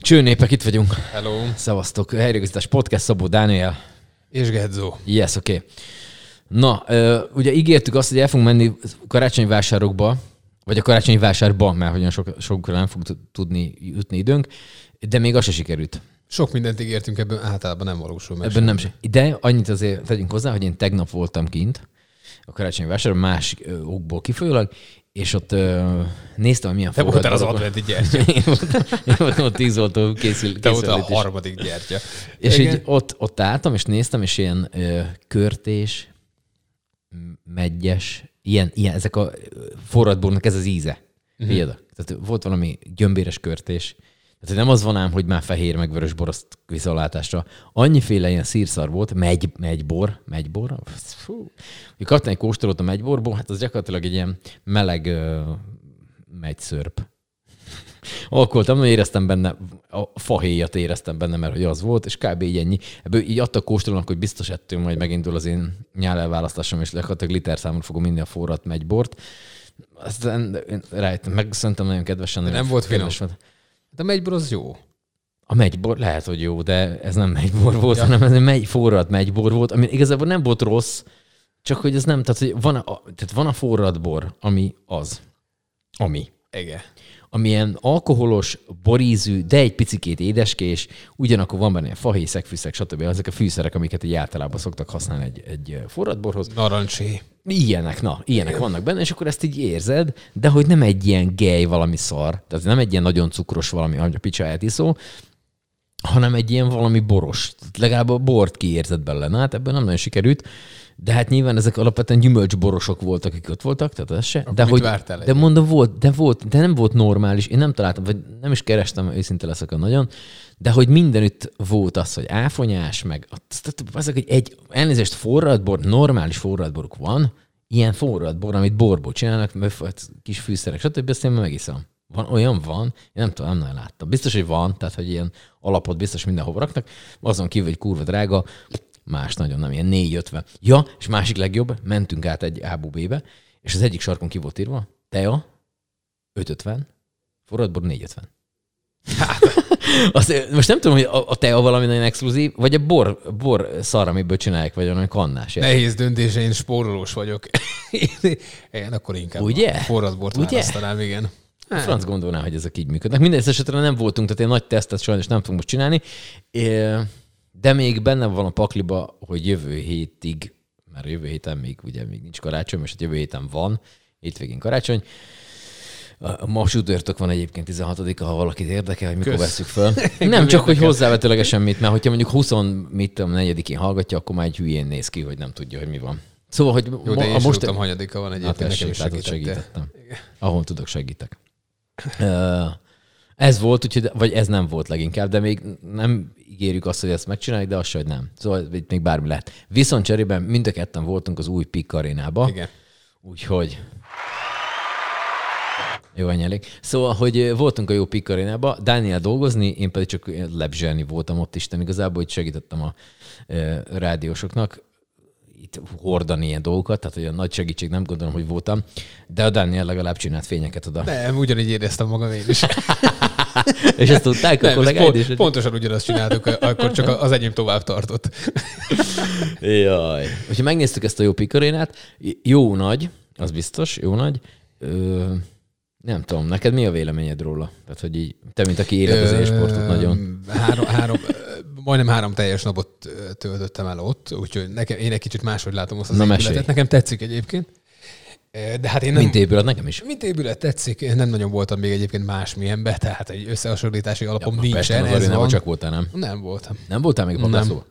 Csőnépek, itt vagyunk. Hello. Szevasztok. Helyreigazítás podcast Szabó Dániel. És Gedzo. Yes, oké. Okay. Na, ugye ígértük azt, hogy el fogunk menni karácsonyi vásárokba, vagy a karácsonyi vásárba, mert hogyan sok, sokra nem fog tudni jutni időnk, de még az se sikerült. Sok mindent ígértünk, ebből általában nem valósul meg. Ebben nem se. De annyit azért tegyünk hozzá, hogy én tegnap voltam kint a karácsonyi vásáron, más okból kifolyólag, és ott uh, néztem, milyen Te voltál az adventi gyertya. én, voltam, én voltam a készül, Te voltál a harmadik gyertya. És Igen. így ott, ott álltam, és néztem, és ilyen uh, körtés, megyes, ilyen, ilyen, ezek a forradbornak ez az íze. Uh-huh. Tehát volt valami gyömbéres körtés, tehát nem az van ám, hogy már fehér meg vörös boroszt viszontlátásra. Annyiféle ilyen szírszar volt, megy, megybor, megybor, fú. Kaptam egy kóstolót a megyborból, hát az gyakorlatilag egy ilyen meleg uh, megyszörp. Alkoltam, éreztem benne, a fahéjat éreztem benne, mert hogy az volt, és kb. így ennyi. Ebből így adtak kóstolónak, hogy biztos ettünk, majd megindul az én nyálelválasztásom, és gyakorlatilag liter számon fogom inni a forrat megybort. Aztán rájöttem, meg szerintem nagyon kedvesen. nem volt finom. De megybor az jó. A megybor lehet, hogy jó, de ez nem megybor volt, ja. hanem ez egy megy, forrad megybor volt, ami igazából nem volt rossz, csak hogy ez nem, tehát, hogy van a, tehát van a forrad bor, ami az. Ami. Igen. Amilyen alkoholos, borízű, de egy picikét édeskés, ugyanakkor van benne fahéj, szegfűszeg, stb. Ezek a fűszerek, amiket egy általában szoktak használni egy, egy forradborhoz. Narancsé. Ilyenek, na, ilyenek Igen. vannak benne, és akkor ezt így érzed, de hogy nem egy ilyen gej valami szar, tehát nem egy ilyen nagyon cukros valami, hogy a picsáját iszó, hanem egy ilyen valami boros. Legalább a bort kiérzed belőle. Na, hát ebben nem nagyon sikerült. De hát nyilván ezek alapvetően gyümölcsborosok voltak, akik ott voltak, tehát ez se. de hogy, de mondom, volt, de volt, de nem volt normális. Én nem találtam, vagy nem is kerestem, őszinte leszek a nagyon, de hogy mindenütt volt az, hogy áfonyás, meg azok, hogy egy elnézést forradbor, normális forradboruk van, ilyen forradbor, amit borból csinálnak, kis fűszerek, stb. Azt én megiszom. Van, olyan van, én nem tudom, nem nagyon láttam. Biztos, hogy van, tehát, hogy ilyen alapot biztos mindenhova raknak, azon kívül, hogy kurva drága, más nagyon nem, ilyen 450. Ja, és másik legjobb, mentünk át egy Ábú B-be, és az egyik sarkon ki volt írva, Tea, 550, forradbor 450. Hát, azt, most nem tudom, hogy a, a tea valami nagyon exkluzív, vagy a bor, bor szar, amiből csinálják, vagy olyan kannás. Nehéz döntés, én spórolós vagyok. én akkor inkább Ugye? a forradbort Ugye? választanám, igen. A franc gondolná, hogy ezek így működnek. Minden esetre nem voltunk, tehát egy nagy tesztet sajnos nem fogunk most csinálni. De még benne van a pakliba, hogy jövő hétig, mert jövő héten még ugye még nincs karácsony, most jövő héten van, hétvégén karácsony. Ma sütörtök van egyébként 16-a, ha valakit érdekel, hogy mikor Kösz. veszük föl. Nem csak, hogy hozzávetőlegesen mit, mert hogyha mondjuk 20 mit tudom, negyedikén hallgatja, akkor már egy hülyén néz ki, hogy nem tudja, hogy mi van. Szóval, hogy Jó, de én a most... tudom, hanyadika van egyébként, hát, nekem is segítettem. Ahol tudok, segítek. Ez volt, úgyhogy, vagy ez nem volt leginkább, de még nem ígérjük azt, hogy ezt megcsináljuk, de azt hogy nem. Szóval itt még bármi lehet. Viszont cserében mind a ketten voltunk az új Pik arénába. Igen. Úgyhogy jó, elég. Szóval, hogy voltunk a jó Pik arénába, Dániel dolgozni, én pedig csak lebzselni voltam ott Isten igazából, hogy segítettem a e, rádiósoknak itt hordani ilyen dolgokat, tehát olyan nagy segítség nem gondolom, hogy voltam, de a Daniel legalább csinált fényeket oda. Nem, ugyanígy éreztem magam én is. És ezt tudták nem, a kollégáid pont, is? Pontosan ugyanazt csináltuk, akkor csak az enyém tovább tartott. Jaj. Hogyha megnéztük ezt a jó pikarénát, jó nagy, az biztos, jó nagy. Ö, nem tudom, neked mi a véleményed róla? Tehát, hogy így, te, mint aki élet az e-sportot nagyon. Három, három, majdnem három teljes napot töltöttem el ott, úgyhogy nekem, én egy kicsit máshogy látom azt az Na, épületet. Nekem tetszik egyébként. De hát én nem, mint épület nekem is. Mint épület tetszik. Én nem nagyon voltam még egyébként másmilyenbe, tehát egy összehasonlítási alapom ja, nincsen. Ez van. csak voltál, nem? Nem voltam. Nem voltál még Nem.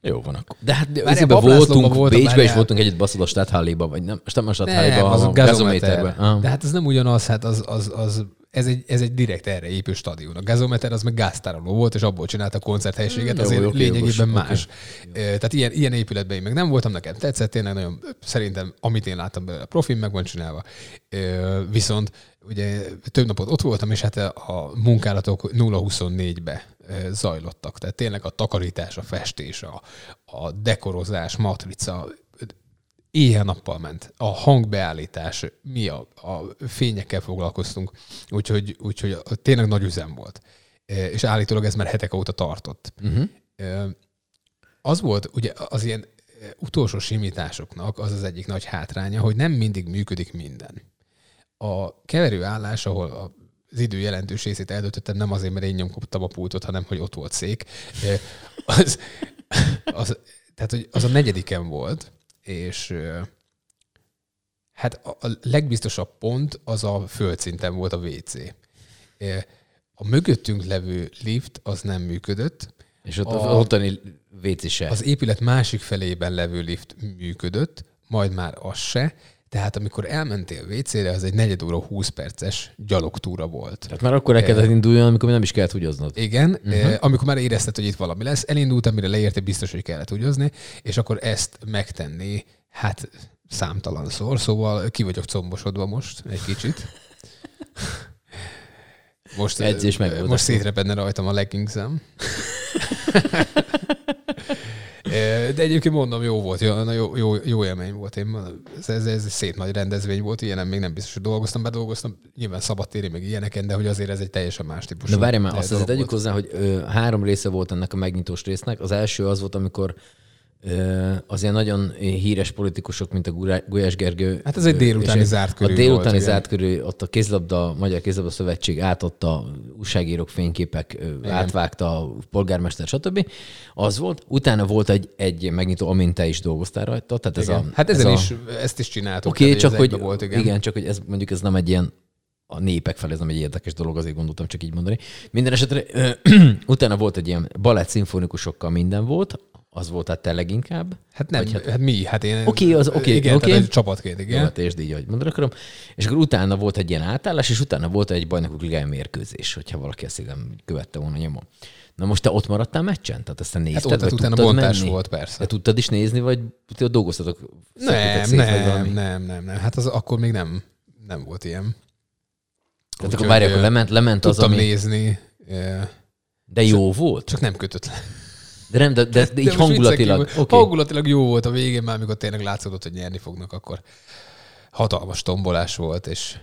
Jó van akkor. De hát Várjál, voltunk, voltam, Bécsbe is voltunk egyet baszod a Stadthalléba, vagy nem, nem a Stadthalléba, az a gazométerben. Ah. De hát ez nem ugyanaz, hát az, az, az ez egy, ez egy direkt erre épül stadion. A gazometer az meg gáztároló volt, és abból csinálta a koncerthelységet, azért jó, lényegében okay, más. Okay. Tehát ilyen, ilyen épületben én meg nem voltam, nekem tetszett, tényleg nagyon, szerintem, amit én láttam belőle, a profil meg van csinálva. Viszont ugye több napot ott voltam, és hát a munkálatok 0-24-be zajlottak. Tehát tényleg a takarítás, a festés, a, a dekorozás, matrica, éjjel-nappal ment. A hangbeállítás, mi a, a fényekkel foglalkoztunk, úgyhogy, úgyhogy tényleg nagy üzem volt. és állítólag ez már hetek óta tartott. Uh-huh. Az volt, ugye az ilyen utolsó simításoknak az az egyik nagy hátránya, hogy nem mindig működik minden. A keverő állás, ahol az idő jelentős részét eldöntöttem, nem azért, mert én nyomkodtam a pultot, hanem hogy ott volt szék. Az, az, tehát, hogy az a negyediken volt, és hát a legbiztosabb pont az a földszinten volt a WC. A mögöttünk levő lift az nem működött. És ott a, ottani WC se. Az épület másik felében levő lift működött, majd már az se. Tehát amikor elmentél WC-re, az egy negyed óra 20 perces gyalogtúra volt. Tehát már akkor el kellett induljon, amikor nem is kellett húgyoznod. Igen, uh-huh. amikor már érezted, hogy itt valami lesz, elindult, amire leérte, biztos, hogy kellett húgyozni, és akkor ezt megtenni, hát számtalan szor, szóval ki vagyok combosodva most egy kicsit. Most, Edzés meg most szétrepedne rajtam a leggingsem. De egyébként mondom, jó volt, jó, jó, jó, jó élmény volt. Én, ez, ez, ez egy szép nagy rendezvény volt, ilyenem még nem biztos, hogy dolgoztam, bár dolgoztam nyilván szabadtéri, meg ilyeneken, de hogy azért ez egy teljesen más típusú. De várj már, azt tegyük hozzá, hogy ö, három része volt ennek a megnyitós résznek. Az első az volt, amikor az ilyen nagyon híres politikusok, mint a Gulyás Gergő. Hát ez egy délutáni zárt körül A délutáni volt, zárt körül, ott a kézlabda, Magyar Kézlabda Szövetség átadta újságírók fényképek, igen. átvágta a polgármester, stb. Az volt. Utána volt egy, egy megnyitó, amint te is dolgoztál rajta. Tehát ez a, hát ezzel ez is, a... ezt is csináltuk. Oké, okay, csak hogy, volt, igen. igen. csak hogy ez mondjuk ez nem egy ilyen a népek felé, ez nem egy érdekes dolog, azért gondoltam csak így mondani. Minden esetre ö, utána volt egy ilyen balett szimfonikusokkal minden volt, az volt hát te leginkább? Hát nem, hát, hát mi? Hát én... Oké, okay, az oké. Okay, igen, okay. tehát egy csapatként, igen. Jó, hát és így, ahogy mondani akarom. És akkor utána volt egy ilyen átállás, és utána volt egy bajnokok ligája mérkőzés, hogyha valaki ezt igen követte volna nyomon. Na most te ott maradtál meccsen? Tehát ezt te nézted? Hát ott, utána bontás menni? volt, persze. De tudtad is nézni, vagy te ott dolgoztatok? Nem, szét, nem, nem, nem, nem. Hát az akkor még nem, nem volt ilyen. Tehát akkor várj, akkor lement, lement az, ami... nézni. De jó volt? Csak nem kötött le. De nem, de, de, de így hangulatilag. Okay. Hangulatilag jó volt a végén, már amikor tényleg látszódott, hogy nyerni fognak, akkor hatalmas tombolás volt, és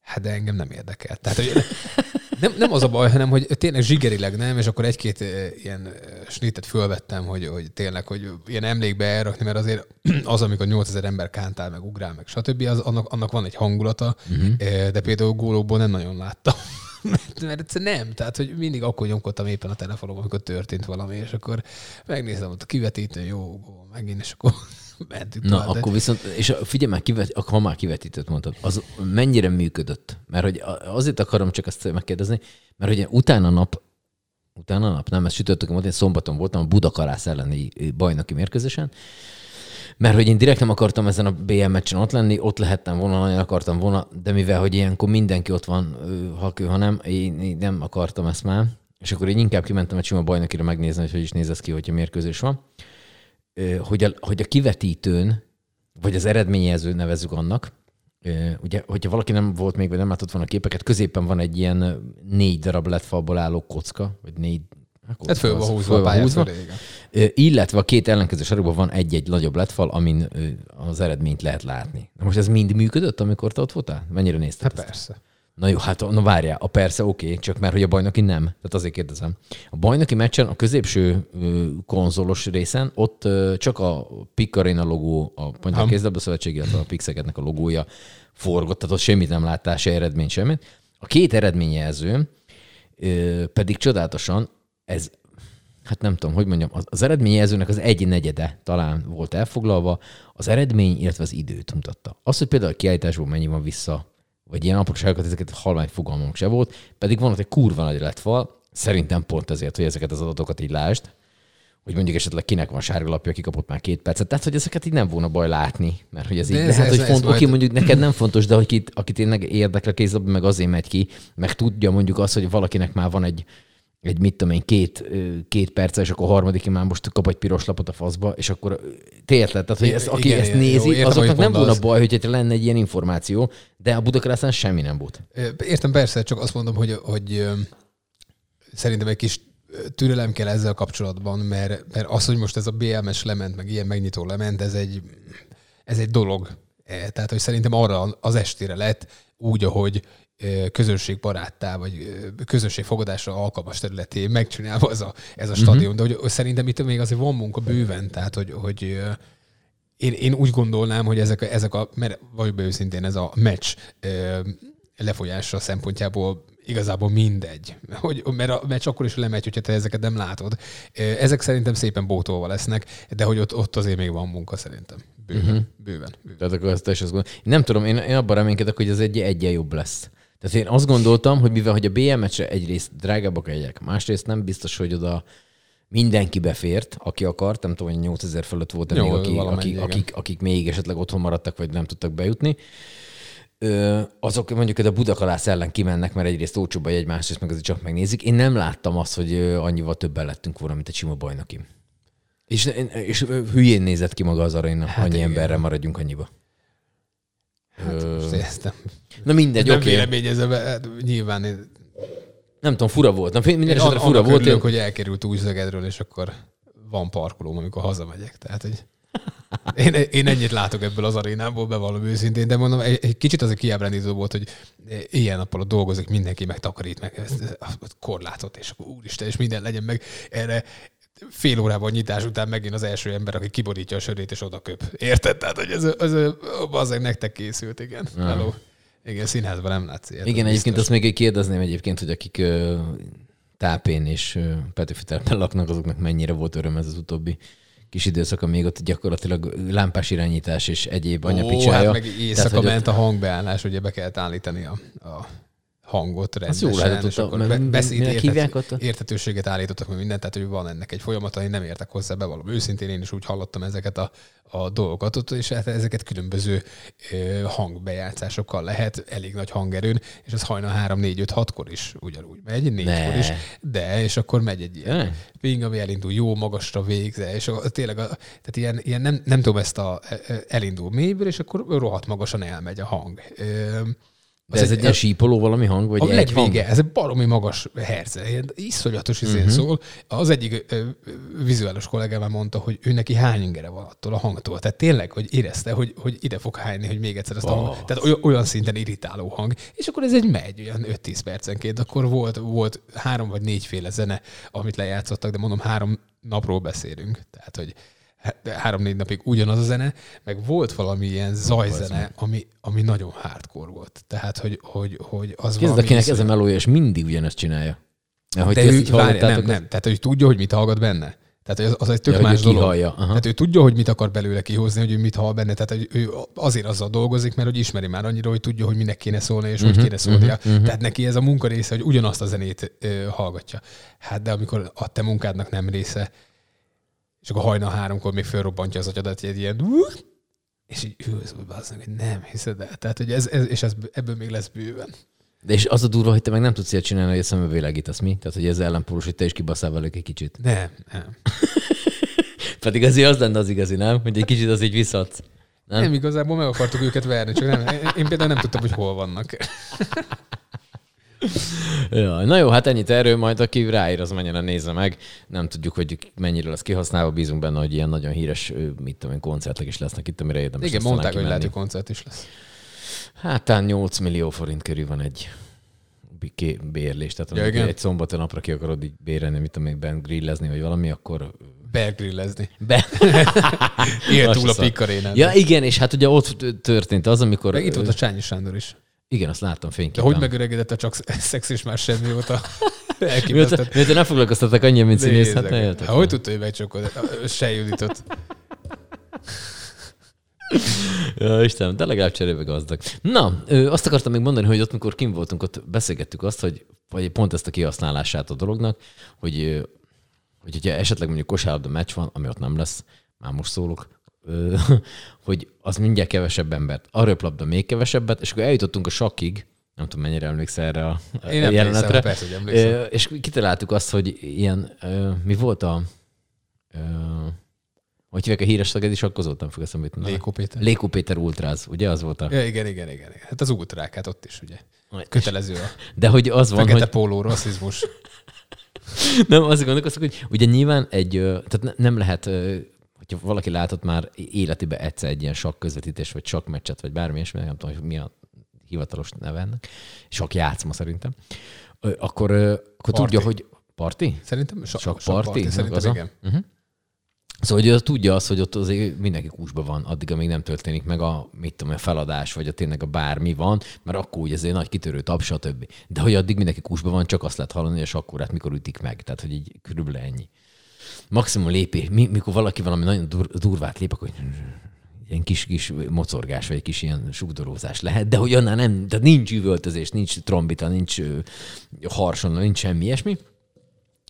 hát de engem nem érdekel. Tehát, hogy nem, nem az a baj, hanem hogy tényleg zsigerileg nem, és akkor egy-két ilyen snittet fölvettem, hogy, hogy tényleg, hogy ilyen emlékbe elrakni, mert azért az, amikor 8000 ember kántál, meg ugrál, meg stb., az, annak, annak van egy hangulata, uh-huh. de például gólóból nem nagyon láttam mert, mert egyszer nem. Tehát, hogy mindig akkor nyomkodtam éppen a telefonom, amikor történt valami, és akkor megnézem ott a kivetítő, jó, megint, és akkor mentünk Na, tovább, akkor de... viszont, és figyelj már, kivet, ha már kivetítőt mondtad, az mennyire működött? Mert hogy azért akarom csak azt megkérdezni, mert hogy utána nap, utána nap, nem, ezt sütöttök, én szombaton voltam a Budakarász elleni bajnoki mérkőzésen, mert hogy én direkt nem akartam ezen a BM meccsen ott lenni, ott lehettem volna, nagyon akartam volna, de mivel, hogy ilyenkor mindenki ott van, ha ő, ha nem, én nem akartam ezt már, és akkor én inkább kimentem egy sima bajnokira megnézni, hogy hogy is néz ez ki, hogyha mérkőzés van. Hogy a, hogy a kivetítőn, vagy az eredményező nevezzük annak, ugye, hogyha valaki nem volt még, vagy nem látott volna a képeket, középen van egy ilyen négy darab letfalból álló kocka, vagy négy, akkor hát föl van húzva, föl húzva. Fölé, illetve a két ellenkező sarokban van egy-egy nagyobb letfal, amin az eredményt lehet látni. Na most ez mind működött, amikor te ott voltál? Mennyire nézted Hát ezt? persze. Na jó, hát na várjál, a persze oké, okay, csak mert hogy a bajnoki nem. Tehát azért kérdezem. A bajnoki meccsen a középső konzolos részen ott csak a Picarina logó, a a Kézlabda Szövetség, illetve a Pixeketnek a logója forgott, tehát ott semmit nem láttál, se eredmény, semmit. A két eredményjelző pedig csodálatosan ez, hát nem tudom, hogy mondjam, az eredményjelzőnek az egy negyede talán volt elfoglalva, az eredmény, illetve az időt mutatta. Az, hogy például a kiállításból mennyi van vissza, vagy ilyen apróságokat, ezeket halvány fogalmunk se volt, pedig van ott egy kurva nagy letfal, szerintem pont ezért, hogy ezeket az adatokat így lásd, hogy mondjuk esetleg kinek van sárga lapja, aki kapott már két percet. Tehát, hogy ezeket így nem volna baj látni, mert hogy ez így ez, lehet, ez, hogy font, oké, mondjuk neked nem fontos, de hogy akit tényleg érdekel kézlabda, meg azért megy ki, meg tudja mondjuk azt, hogy valakinek már van egy egy mit tudom én, két, két perc, és akkor a harmadik már most kap egy piros lapot a faszba, és akkor tényleg, tehát hogy ezt, aki igen, ezt nézi, jó, értem, azoknak nem volna baj, hogy lenne egy ilyen információ, de a Budakarászán semmi nem volt. Értem, persze, csak azt mondom, hogy, hogy szerintem egy kis türelem kell ezzel kapcsolatban, mert, mert az, hogy most ez a BMS lement, meg ilyen megnyitó lement, ez egy, ez egy dolog. E, tehát, hogy szerintem arra az estére lett úgy, ahogy közönségbaráttá, vagy közönségfogadásra alkalmas területé megcsinálva ez a, ez a mhm. stadion. Uh-huh. De hogy szerintem itt még azért van munka bőven, tehát hogy, hogy én, én úgy gondolnám, hogy ezek, a, ezek a, mert vagy őszintén ez a meccs lefolyása szempontjából igazából mindegy. Hogy, mert a meccs akkor is lemegy, hogyha te ezeket nem látod. Ezek szerintem szépen bótolva lesznek, de hogy ott, ott azért még van munka szerintem. Bőven. Uh-huh. bőven, bőven. Tehát akkor ezt is azt gondolom. Nem tudom, én, én abban reménykedek, hogy ez egy egyen jobb lesz. Tehát én azt gondoltam, hogy mivel hogy a BM meccsre egyrészt drágábbak egyek, másrészt nem biztos, hogy oda mindenki befért, aki akart, nem tudom, hogy 8000 fölött volt még, aki, akik, akik, akik még esetleg otthon maradtak, vagy nem tudtak bejutni. Ö, azok mondjuk a Budakalász ellen kimennek, mert egyrészt olcsóbb egy másrészt meg azért csak megnézik. Én nem láttam azt, hogy annyival többen lettünk volna, mint egy sima bajnoki. És, és hülyén nézett ki maga az aréna, hát annyi igen. emberre maradjunk annyiba. Hát Ö... most. Na mindegy, oké. Nem okay. véleményezem, hát nyilván nem tudom, fura volt. Na, minden esetre fura volt. Örülök, én... hogy elkerült Újszegedről, és akkor van parkolóm, amikor hazamegyek. Tehát, hogy én, én ennyit látok ebből az arénából, bevallom őszintén, de mondom, egy, egy kicsit azért kiábrándító volt, hogy ilyen nappal dolgozik, mindenki meg takarít meg korlátot, és akkor úristen, és minden legyen meg. Erre fél órában nyitás után megint az első ember, aki kiborítja a sörét, és oda köp. Érted? Tehát, hogy ez, ez, ez azért nektek készült, igen. Hello. Igen, színházban nem látsz ilyet. Igen, egyébként azt még kérdezném egyébként, hogy akik Tápén és uh, Petőfitelben laknak, azoknak mennyire volt öröm ez az utóbbi kis időszak, amíg ott gyakorlatilag lámpás irányítás és egyéb anyapicsája. Ó, hát meg éjszaka Tehát, ment a hangbeállás, ugye be kellett állítani a, a hangot rendesen, jó lehetett, és akkor be, beszéd értet, ott? értetőséget állítottak meg mindent, tehát hogy van ennek egy folyamata, én nem értek hozzá, bevallom. Őszintén én is úgy hallottam ezeket a, a dolgokat, ott, és hát ezeket különböző ö, hangbejátszásokkal lehet, elég nagy hangerőn, és az hajna 3, 4, 5, 6-kor is ugyanúgy megy, 4-kor is, de, és akkor megy egy ilyen ping, ami elindul jó magasra végze, és a, tényleg, a, tehát ilyen, ilyen nem, nem tudom ezt a, elindul mélyből, és akkor rohadt magasan elmegy a hang. Ö, de ez egy, egy ilyen sípoló valami hang? Vagy egy hang? ez egy baromi magas herce, ilyen iszonyatos izén uh-huh. szól. Az egyik ö, vizuális kollégám mondta, hogy ő neki hány ingere van attól a hangtól. Tehát tényleg, hogy érezte, hogy, hogy ide fog hányni, hogy még egyszer ezt oh. a. Tehát olyan, olyan szinten irritáló hang. És akkor ez egy megy, olyan 5-10 percenként. Akkor volt, volt három vagy négyféle zene, amit lejátszottak, de mondom, három napról beszélünk. Tehát, hogy három-négy napig ugyanaz a zene, meg volt valami ilyen zajzene, ami, ami nagyon hardcore volt. Tehát, hogy, hogy, hogy az Kérdez, valami... akinek ez a melója, és mindig ugyanezt csinálja. Ja, hogy De ő, várj, nem, nem. Tehát, hogy tudja, hogy mit hallgat benne. Tehát az, az egy tök ja, más dolog. Aha. Tehát ő tudja, hogy mit akar belőle kihozni, hogy ő mit hall benne. Tehát hogy ő azért azzal dolgozik, mert hogy ismeri már annyira, hogy tudja, hogy minek kéne szólni, és uh-huh, hogy kéne szólnia. Uh-huh, uh-huh. Tehát neki ez a munka része, hogy ugyanazt a zenét ö, hallgatja. Hát de amikor a te munkádnak nem része, és akkor hajnal háromkor még felrobbantja az agyadat egy ilyen és így ülsz, hogy hogy nem hiszed el. Tehát, hogy ez, ez, és ez, ebből még lesz bőven. De és az a durva, hogy te meg nem tudsz ilyet csinálni, hogy a szembe világítasz mi? Tehát, hogy ez ellenpólus, hogy te is kibaszál velük egy kicsit. Nem, nem. Pedig azért az lenne az igazi, nem? Hogy egy kicsit az így visszadsz. Nem? nem, igazából meg akartuk őket verni, csak nem. Én például nem tudtam, hogy hol vannak. Ja, na jó, hát ennyit erről, majd aki ráír, az menjen nézze meg. Nem tudjuk, hogy mennyire lesz kihasználva, bízunk benne, hogy ilyen nagyon híres, mit tudom én, koncertek is lesznek itt, amire érdemes Igen, mondták, hogy lehet, hogy koncert is lesz. Hát talán 8 millió forint körül van egy bérlés. Tehát ja, igen. egy szombaton napra ki akarod így bérelni, mit tudom ben grillezni, vagy valami, akkor Begrillezni. Be... Élt túl a pikarénán. Ja, igen, és hát ugye ott történt az, amikor... Meg itt volt a Csányi Sándor is. Igen, azt láttam fényképen. De hogy megöregedett a csak szex és már semmi óta? Mióta, mióta nem foglalkoztattak annyian, mint színész, hát ne hát, Hogy tudta, hogy megcsokod? Se Juditot. ja, Istenem, de legalább cserébe gazdag. Na, ö, azt akartam még mondani, hogy ott, amikor kim voltunk, ott beszélgettük azt, hogy vagy pont ezt a kihasználását a dolognak, hogy, hogy hogyha esetleg mondjuk kosárlabda meccs van, ami ott nem lesz, már most szólok, hogy az mindjárt kevesebb embert. A röplabda még kevesebbet, és akkor eljutottunk a sakkig, nem tudom, mennyire emlékszel erre a Én nem jelenetre. Persze, hogy emlékszem. És kitaláltuk azt, hogy ilyen, mi volt a hogy hívják a híres szagedi sakkozót, nem fog eszembe jutni. Lékó Péter. Lékó Péter Ultráz, ugye az volt a... Ja, igen, igen, igen. Hát az ultrák, hát ott is ugye. Kötelező a... De hogy az van, hogy... póló, rasszizmus. nem, azt gondolkozok, hogy ugye nyilván egy, tehát nem lehet hogyha valaki látott már életében egyszer egy ilyen sakk közvetítés, vagy sakk meccset, vagy bármi és nem tudom, hogy mi a hivatalos neve ennek, sok játszma szerintem, akkor, akkor tudja, hogy parti? Szerintem so, sok, sok parti. parti szerintem az igen. A? Uh-huh. Szóval hogy tudja azt, hogy ott azért mindenki kúsban van, addig, amíg nem történik meg a, mit tudom, a feladás, vagy a tényleg a bármi van, mert akkor úgy ezért nagy kitörő tap, stb. De hogy addig mindenki kúsban van, csak azt lehet hallani, hogy a hát mikor ütik meg. Tehát, hogy így körülbelül ennyi. Maximum lépés, mikor valaki valami nagyon dur, durvát lép, akkor ilyen kis, kis mocorgás, vagy egy kis ilyen sugdorózás lehet, de hogy annál nem, tehát nincs üvöltözés, nincs trombita, nincs harson, nincs semmi ilyesmi.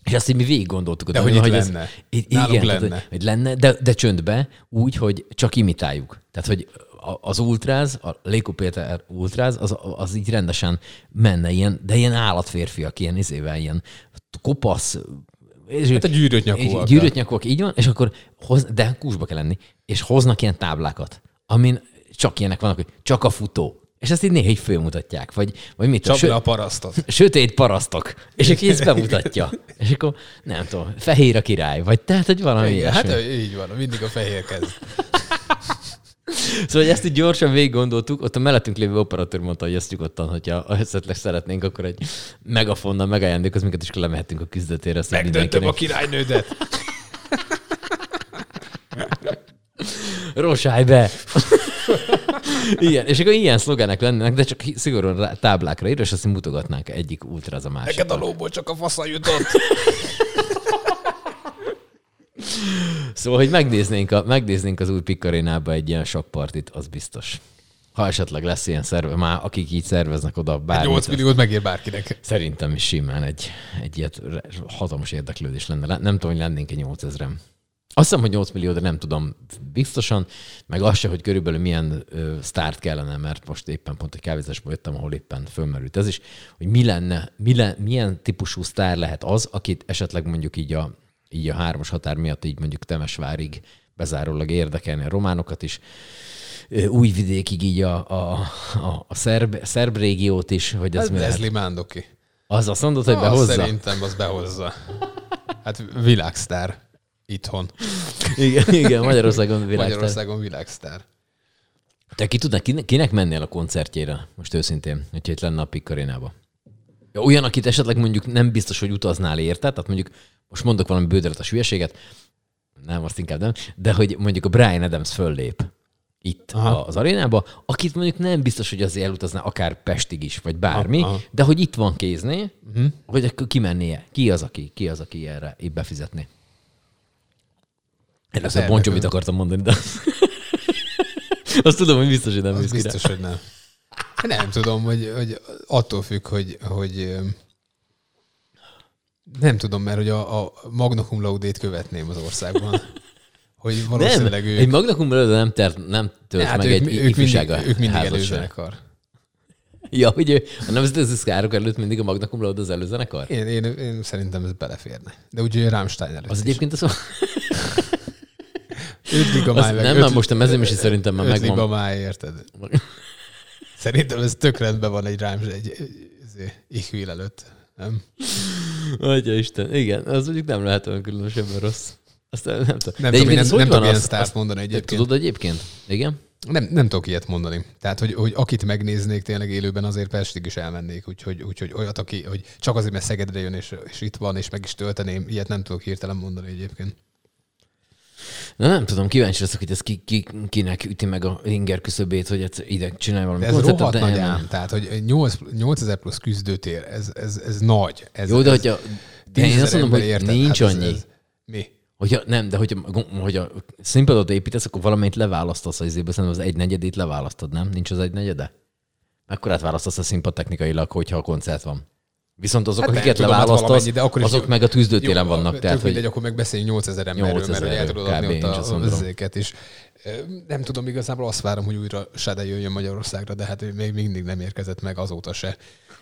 És azt így mi végig gondoltuk. De hogy, hogy lenne. Ez, igen, lenne. Tehát, hogy lenne, de, de csöndbe úgy, hogy csak imitáljuk. Tehát, hogy az ultráz, a Léko Péter ultráz, az, az így rendesen menne ilyen, de ilyen állatférfiak, ilyen izével, ilyen kopasz, és hát a gyűrött nyakúak. Gyűrött nyakúak, így van, és akkor hoz, de kúsba kell lenni, és hoznak ilyen táblákat, amin csak ilyenek vannak, hogy csak a futó, és ezt így néha így fölmutatják, vagy, vagy mit Csapja a parasztot. Sötét parasztok. És aki ezt bemutatja. És akkor nem tudom, fehér a király, vagy tehát, hogy valami Igen, Hát így van, mindig a fehér kezd. Szóval, hogy ezt így gyorsan végig gondoltuk, ott a mellettünk lévő operatőr mondta, hogy ezt nyugodtan, hogyha esetleg szeretnénk, akkor egy megafonnal megajándékoz minket, és lemehetünk a küzdetére. Megdöntöm a királynődet. Rosáj be! Igen, és akkor ilyen szlogenek lennének, de csak szigorúan táblákra ír, és azt mutogatnánk egyik útra az a másik. Neked a lóból csak a fasza jutott. Szóval, hogy megnéznénk, a, megnéznénk az új Pikarénába egy ilyen sok partit, az biztos. Ha esetleg lesz ilyen szerve, már akik így szerveznek oda bármit. 8 milliót megér bárkinek. Szerintem is simán egy, egy ilyet hatalmas érdeklődés lenne. Nem tudom, hogy lennénk egy 8000-en. Azt hiszem, hogy 8 millió, de nem tudom biztosan, meg az se, hogy körülbelül milyen ö, sztárt kellene, mert most éppen pont egy kávézásból jöttem, ahol éppen fölmerült ez is, hogy mi lenne, mi le, milyen típusú sztár lehet az, akit esetleg mondjuk így a, így a hármas határ miatt így mondjuk Temesvárig bezárólag érdekelni a románokat is, újvidékig így a, a, a, a szerb, szerb régiót is, hogy ez hát mi Leslie Mandoki. Az azt mondod, hogy behozza? Szerintem az behozza. Hát világsztár itthon. Igen, igen Magyarországon világsztár. Magyarországon világsztár. Te ki kinek, kinek mennél a koncertjére, most őszintén, hogyha itt lenne a Pikkarénába? Olyan, akit esetleg mondjuk nem biztos, hogy utaznál érte, tehát mondjuk most mondok valami bődöletes hülyeséget, nem, azt inkább nem, de hogy mondjuk a Brian Adams föllép itt aha. az arénába, akit mondjuk nem biztos, hogy azért elutazná akár Pestig is, vagy bármi, aha. de hogy itt van kézné, uh-huh. hogy akkor kimennie. Ki az, aki, ki az, aki erre így befizetni? Én ezt a Bon Jovi-t akartam mondani, de azt tudom, hogy biztos, hogy nem az biztos, hogy nem. Nem tudom, hogy, hogy attól függ, hogy, hogy nem tudom, mert hogy a, a Magna Cum Laude-t követném az országban. Hogy valószínűleg nem, ők... Egy Magna Cum Laude nem, ter, nem tölt hát meg ők, egy ők mindig, ők mindig előzenekar. Ja, hogy a nemzetközi szkárok előtt mindig a Magna Cum Laude az előzenekar? Én, én, én szerintem ez beleférne. De ugye Rammstein előtt Az is. egyébként az... 5 gigamáj meg. Nem, már most a mezőmisi szerintem már megvan. 5 gigamáj, érted? Szerintem ez tök rendben van egy rám, egy, egy ihvil előtt, nem? Atya Isten, igen, az mondjuk nem lehet olyan különösebben rossz. Azt nem tudom. Nem, tudom, nem, nem tudom ilyen sztárt mondani egyébként. Tudod egyébként? Igen? Nem, nem tudok ilyet mondani. Tehát, hogy, hogy akit megnéznék tényleg élőben, azért Pestig is elmennék. Úgyhogy, úgyhogy olyat, aki hogy csak azért, mert Szegedre jön, és, és itt van, és meg is tölteném, ilyet nem tudok hirtelen mondani egyébként. Na nem tudom, kíváncsi leszek, hogy ez ki, ki, kinek üti meg a inger küszöbét, hogy ez ide csinálj valami de ez rohadt de nagy ám. Tehát, hogy 8, 8000 plusz küzdőtér, ez, ez, ez nagy. Ez, Jó, de ez, hogyha... De én azt mondom, hogy érted, nincs hát annyi. Ez, ez, mi? Hogyha, nem, de hogyha, hogyha színpadot építesz, akkor valamelyik leválasztasz az izébe, szerintem az egy negyedét leválasztod, nem? Nincs az egy negyede? Akkor választasz a színpad technikailag, hogyha a koncert van. Viszont azok, hát akiket leválasztasz, de akkor azok meg a tűzdőtéren jó, vannak. Tehát, hogy... akkor meg beszéljünk 8000 emberről, 8000 mert el tudod adni ott a vezzéket is. Nem tudom, igazából azt várom, hogy újra Sade jöjjön Magyarországra, de hát még mindig nem érkezett meg azóta se.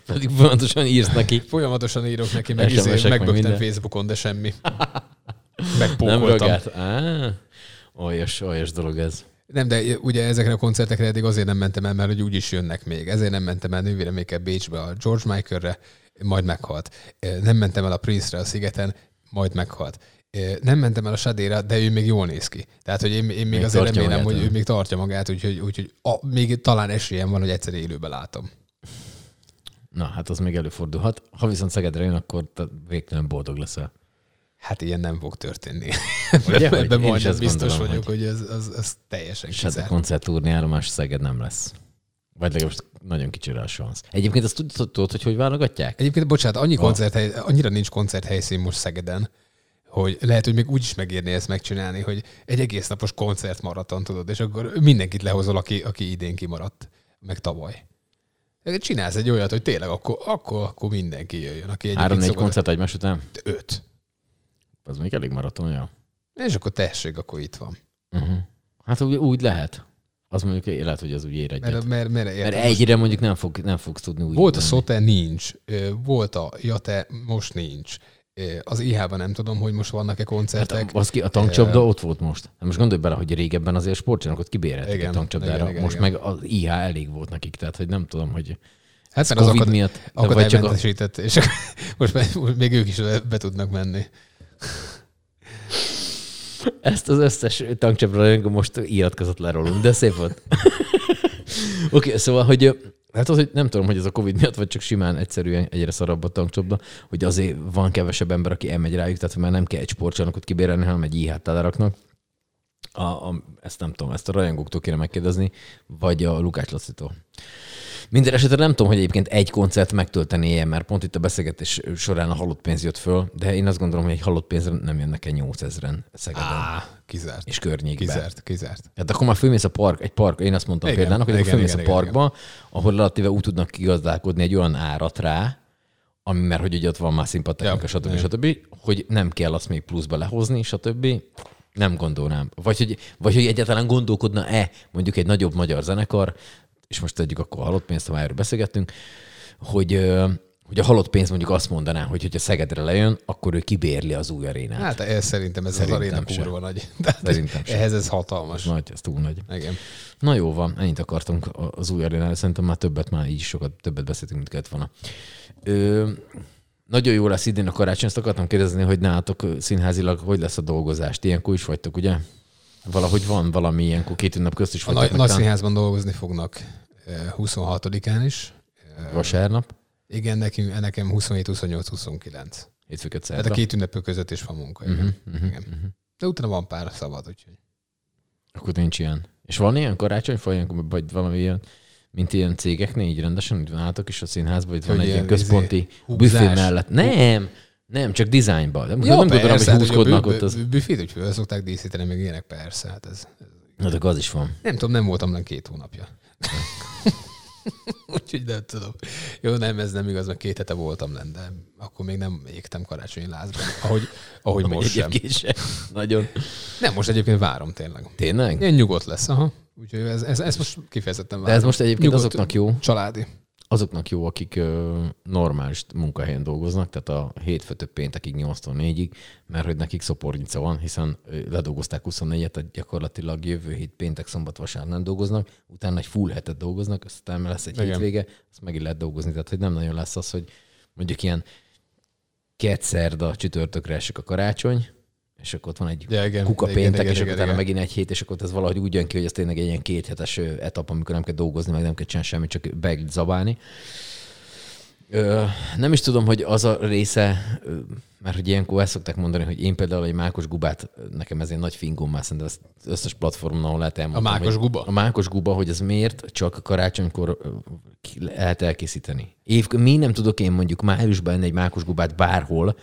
Pedig folyamatosan írsz neki. Folyamatosan írok neki, meg izé, megbögtem Facebookon, de semmi. Megpókoltam. Nem. Á, olyas, olyas dolog ez. Nem, de ugye ezekre a koncertekre eddig azért nem mentem el, mert hogy úgyis jönnek még. Ezért nem mentem el nővéremékkel Bécsbe a George Michaelre, majd meghalt. Nem mentem el a Prince-re a szigeten, majd meghalt. Nem mentem el a Sadéra, de ő még jól néz ki. Tehát, hogy én, én még, még azért remélem, hogy ő még tartja magát, úgyhogy, úgyhogy a, még talán esélyem van, hogy egyszer élőben látom. Na, hát az még előfordulhat. Ha viszont Szegedre jön, akkor végtelen boldog leszel. Hát ilyen nem fog történni. Ugye, Ebben majdnem biztos gondolom, vagyok, hogy, hogy ez, ez, ez teljesen kizárt. Hát a koncertúrni állomás Szeged nem lesz. Vagy legalábbis nagyon kicsi a szansz. Egyébként azt tudod, hogy hogy válogatják? Egyébként, bocsánat, annyi koncerthely, annyira nincs koncerthelyszín most Szegeden, hogy lehet, hogy még úgy is megérné ezt megcsinálni, hogy egy egész napos koncertmaraton tudod, és akkor mindenkit lehozol, aki, aki idén kimaradt, meg tavaly. Csinálsz egy olyat, hogy tényleg akkor, akkor, akkor mindenki jöjjön. Aki Három-négy koncert egymás után? Öt. Az még elég maraton, ja. És akkor tessék, akkor itt van. Uh-huh. Hát úgy, úgy lehet. Az mondjuk lehet, hogy az úgy ér egyet. Mert, mert, mert, mert egyre mondjuk nem, fog, nem fogsz tudni úgy. Volt a Szote, nincs. Volt a Jate, most nincs. Az IH-ban nem tudom, hogy most vannak-e koncertek. Hát, az ki, a tankcsapda ott volt most. Hát most gondolj bele, hogy régebben azért sportcsarnokot kibéreltek a tankcsapdára. Igen, igen, most igen. meg az IH elég volt nekik, tehát hogy nem tudom, hogy Hát mert az akad, miatt. Csak a... és most, most még ők is be tudnak menni. Ezt az összes tankcsapra most iratkozott le rólunk, de szép volt. Oké, okay, szóval, hogy Hát az, hogy nem tudom, hogy ez a Covid miatt, vagy csak simán egyszerűen egyre szarabb a tankcsapda, hogy azért van kevesebb ember, aki elmegy rájuk, tehát már nem kell egy sportcsarnokot kibérelni, hanem egy IH leraknak. A, a, ezt nem tudom, ezt a rajongóktól kéne megkérdezni, vagy a Lukács Lacitól. Minden esetre nem tudom, hogy egyébként egy koncert megtölteni ilyen, mert pont itt a beszélgetés során a halott pénz jött föl, de én azt gondolom, hogy egy halott pénzre nem jönnek el 8000-en Szegeden. Á, kizárt. És környékben. Kizárt, kizárt. Hát akkor már fölmész a park, egy park, én azt mondtam igen, például, hogy igen, akkor fölmész igen, a parkba, igen, ahol relatíve úgy tudnak kigazdálkodni egy olyan árat rá, ami, mert hogy ugye ott van már szimpatechnika, ja, stb. stb., hogy nem kell azt még pluszba lehozni, stb. Nem gondolnám. Vagy hogy, vagy hogy egyáltalán gondolkodna-e mondjuk egy nagyobb magyar zenekar, és most tegyük akkor a halott pénzt, ha már erről beszélgettünk, hogy, hogy a halott pénz mondjuk azt mondaná, hogy hogyha Szegedre lejön, akkor ő kibérli az új arénát. Hát ez szerintem ez szerintem az aréna kurva nagy. De szerintem ehhez ez hatalmas. Ez nagy, ez túl nagy. Igen. Na jó van, ennyit akartunk az új arénára, szerintem már többet, már így sokat többet beszéltünk, mint kellett volna. Ö, nagyon jó lesz idén a karácsony, ezt akartam kérdezni, hogy nálatok színházilag hogy lesz a dolgozás? Ti ilyenkor is vagytok, ugye? Valahogy van valami ilyenkor két ünnep közt is. A nagy, nagy színházban dolgozni fognak 26-án is. Vasárnap? Igen, nekünk, nekem 27, 28, 29. Hétfőket Tehát a két ünnepő között is van munka. Uh-huh, uh-huh, igen. Uh-huh. De utána van pár szabad, úgyhogy. Akkor nincs ilyen. És van ilyen karácsonyfa, vagy valami ilyen, mint ilyen cégeknél, így rendesen, hogy van állatok is a színházban, vagy van egy ilyen központi izé, büfé mellett. Nem! Nem, csak dizájnban. Nem, ja, nem gondolom, hogy hát, húzkodnak ott. Az... Büfét úgy föl szokták díszíteni, meg ilyenek persze. Hát ez. Na, de az is van. Nem tudom, nem voltam nem két hónapja. Úgyhogy nem tudom. Jó, nem, ez nem igaz, mert két hete voltam lenne, de akkor még nem égtem karácsonyi lázban, ahogy, ahogy most sem. sem. Nagyon. Nem, most egyébként várom tényleg. Tényleg? Ilyen nyugodt lesz, aha. Úgyhogy ez, ez, ez most kifejezetten várom. De ez most egyébként nyugodt, azoknak jó. Családi azoknak jó, akik ö, normális munkahelyen dolgoznak, tehát a hétfőtől péntekig 8-tól 4-ig, mert hogy nekik szopornica van, hiszen ledolgozták 24-et, tehát gyakorlatilag jövő hét péntek, szombat, vasárnap nem dolgoznak, utána egy full hetet dolgoznak, aztán lesz egy Igen. hétvége, azt megint lehet dolgozni, tehát hogy nem nagyon lesz az, hogy mondjuk ilyen a csütörtökre esik a karácsony, és akkor ott van egy ja, igen, kuka igen, péntek, igen, és igen, akkor igen. megint egy hét, és akkor ez valahogy úgy jön ki, hogy ez tényleg egy ilyen kéthetes etap, amikor nem kell dolgozni, meg nem kell csinálni semmit, csak beeglit zabálni. Ö, nem is tudom, hogy az a része, mert hogy ilyenkor ezt szokták mondani, hogy én például egy mákos gubát, nekem ez egy nagy fingom már szerintem az összes platformon, ahol lehet elmondani. A mákos guba? A mákos guba, hogy ez miért csak karácsonykor lehet elkészíteni. Év, mi nem tudok én mondjuk májusban egy mákos gubát bárhol,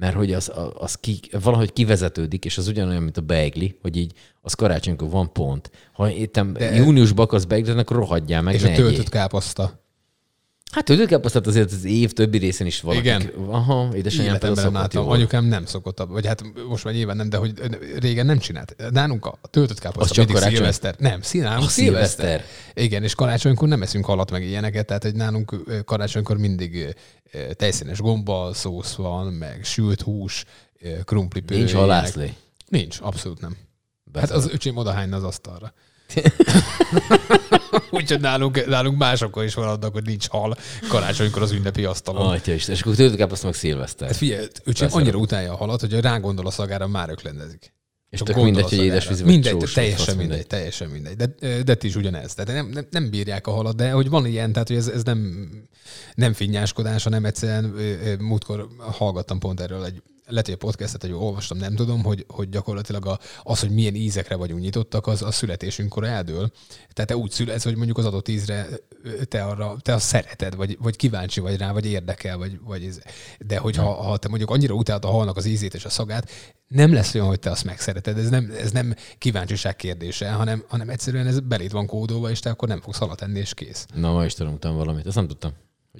mert hogy az, az ki, valahogy kivezetődik, és az ugyanolyan, mint a beigli, hogy így az karácsonykor van pont. Ha éppen júniusban akarsz beigli, akkor rohadjál meg, És a töltött káposzta. Hát tőzőkáposztát azért az év többi részén is valakik. Igen. Aha, édesanyám például látom. Anyukám nem szokott, vagy hát most már nyilván nem, de hogy régen nem csinált. Nálunk a töltött káposzta mindig szilveszter. Nem, nálunk szilveszter. Igen, és karácsonykor nem eszünk halat meg ilyeneket, tehát egy nálunk karácsonykor mindig tejszínes gomba, szósz van, meg sült hús, krumpli Nincs halászlé. Nincs, abszolút nem. Beszél. Hát az öcsém odahányna az asztalra. Úgyhogy nálunk, nálunk másokkal is van annak, hogy nincs hal karácsonykor az ünnepi asztalon. Atya is, és akkor tőlük azt meg szilveszter. Hát figyelj, ő csak annyira utálja a halat, hogy rágondol a szagára, már öklendezik. És tök mindegy, hogy édesvíz vagy Mindegy, csós, teljesen mindegy, mindegy, teljesen mindegy. De, de ti is ugyanez. Tehát nem, nem, nem, bírják a halat, de hogy van ilyen, tehát hogy ez, ez nem, nem finnyáskodás, hanem egyszerűen múltkor hallgattam pont erről egy lehet, hogy a podcastet, hogy olvastam, nem tudom, hogy, hogy gyakorlatilag a, az, hogy milyen ízekre vagyunk nyitottak, az a születésünkkor eldől. Tehát te úgy születsz, hogy mondjuk az adott ízre te, arra, te azt szereted, vagy, vagy kíváncsi vagy rá, vagy érdekel, vagy, vagy ez. De hogyha ha te mondjuk annyira utálod a halnak az ízét és a szagát, nem lesz olyan, hogy te azt megszereted. Ez nem, ez nem kíváncsiság kérdése, hanem, hanem egyszerűen ez belét van kódolva, és te akkor nem fogsz halat enni, és kész. Na, ma is tanultam valamit, ezt nem tudtam.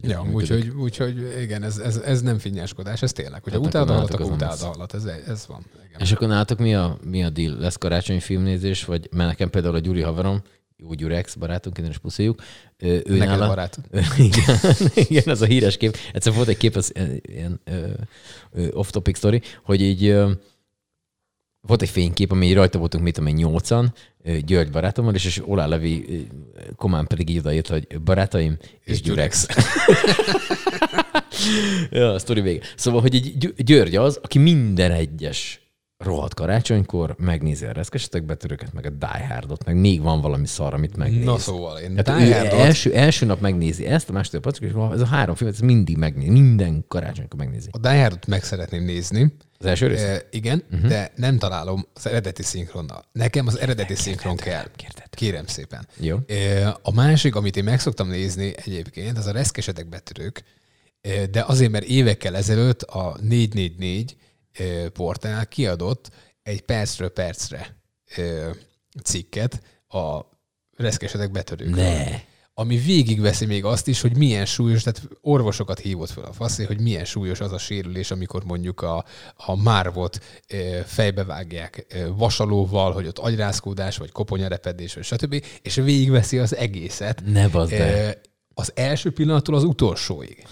Ja, úgyhogy, úgyhogy igen, ez, ez, ez nem finnyáskodás, ez tényleg. Hogyha utáld a halat, akkor utáld a halat, ez, ez van. Igen. És akkor nálatok mi a, mi a deal? Lesz karácsonyi filmnézés, vagy mert nekem például a Gyuri haverom, jó Gyurex barátunk, innen is puszoljuk. Ő Neked nála, barátod. igen, igen, ez a híres kép. Egyszer volt egy kép, az ilyen off-topic story, hogy így volt egy fénykép, ami rajta voltunk, mit tudom én, nyolcan, György barátommal, és, és Olá Levi komán pedig így odaírt, hogy barátaim és, és Gyurex. ja, a sztori vége. Szóval, hogy egy György az, aki minden egyes rohadt karácsonykor megnézi a reszkesetek betörőket, meg a Die Hardot, meg még van valami szar, amit megnéz. Na szóval én hát Die Hardot... első, első nap megnézi ezt, a második pacok, és ez a három film, ez mindig megnézi, minden karácsonykor megnézi. A Die Hardot meg szeretném nézni. Az első rész? E, igen, uh-huh. de nem találom az eredeti szinkronnal. Nekem az eredeti szinkron kell. Kérted. Kérem szépen. Jó. E, a másik, amit én meg szoktam nézni egyébként, az a reszkesetek betörők, de azért, mert évekkel ezelőtt a 444 portál kiadott egy percről percre cikket a reszkesetek betörőkről. Ne. Ami végigveszi még azt is, hogy milyen súlyos, tehát orvosokat hívott fel a faszé, hogy milyen súlyos az a sérülés, amikor mondjuk a, a márvot fejbevágják vasalóval, hogy ott agyrázkódás, vagy koponyarepedés, vagy stb. És végigveszi az egészet. Ne bazd Az első pillanattól az utolsóig.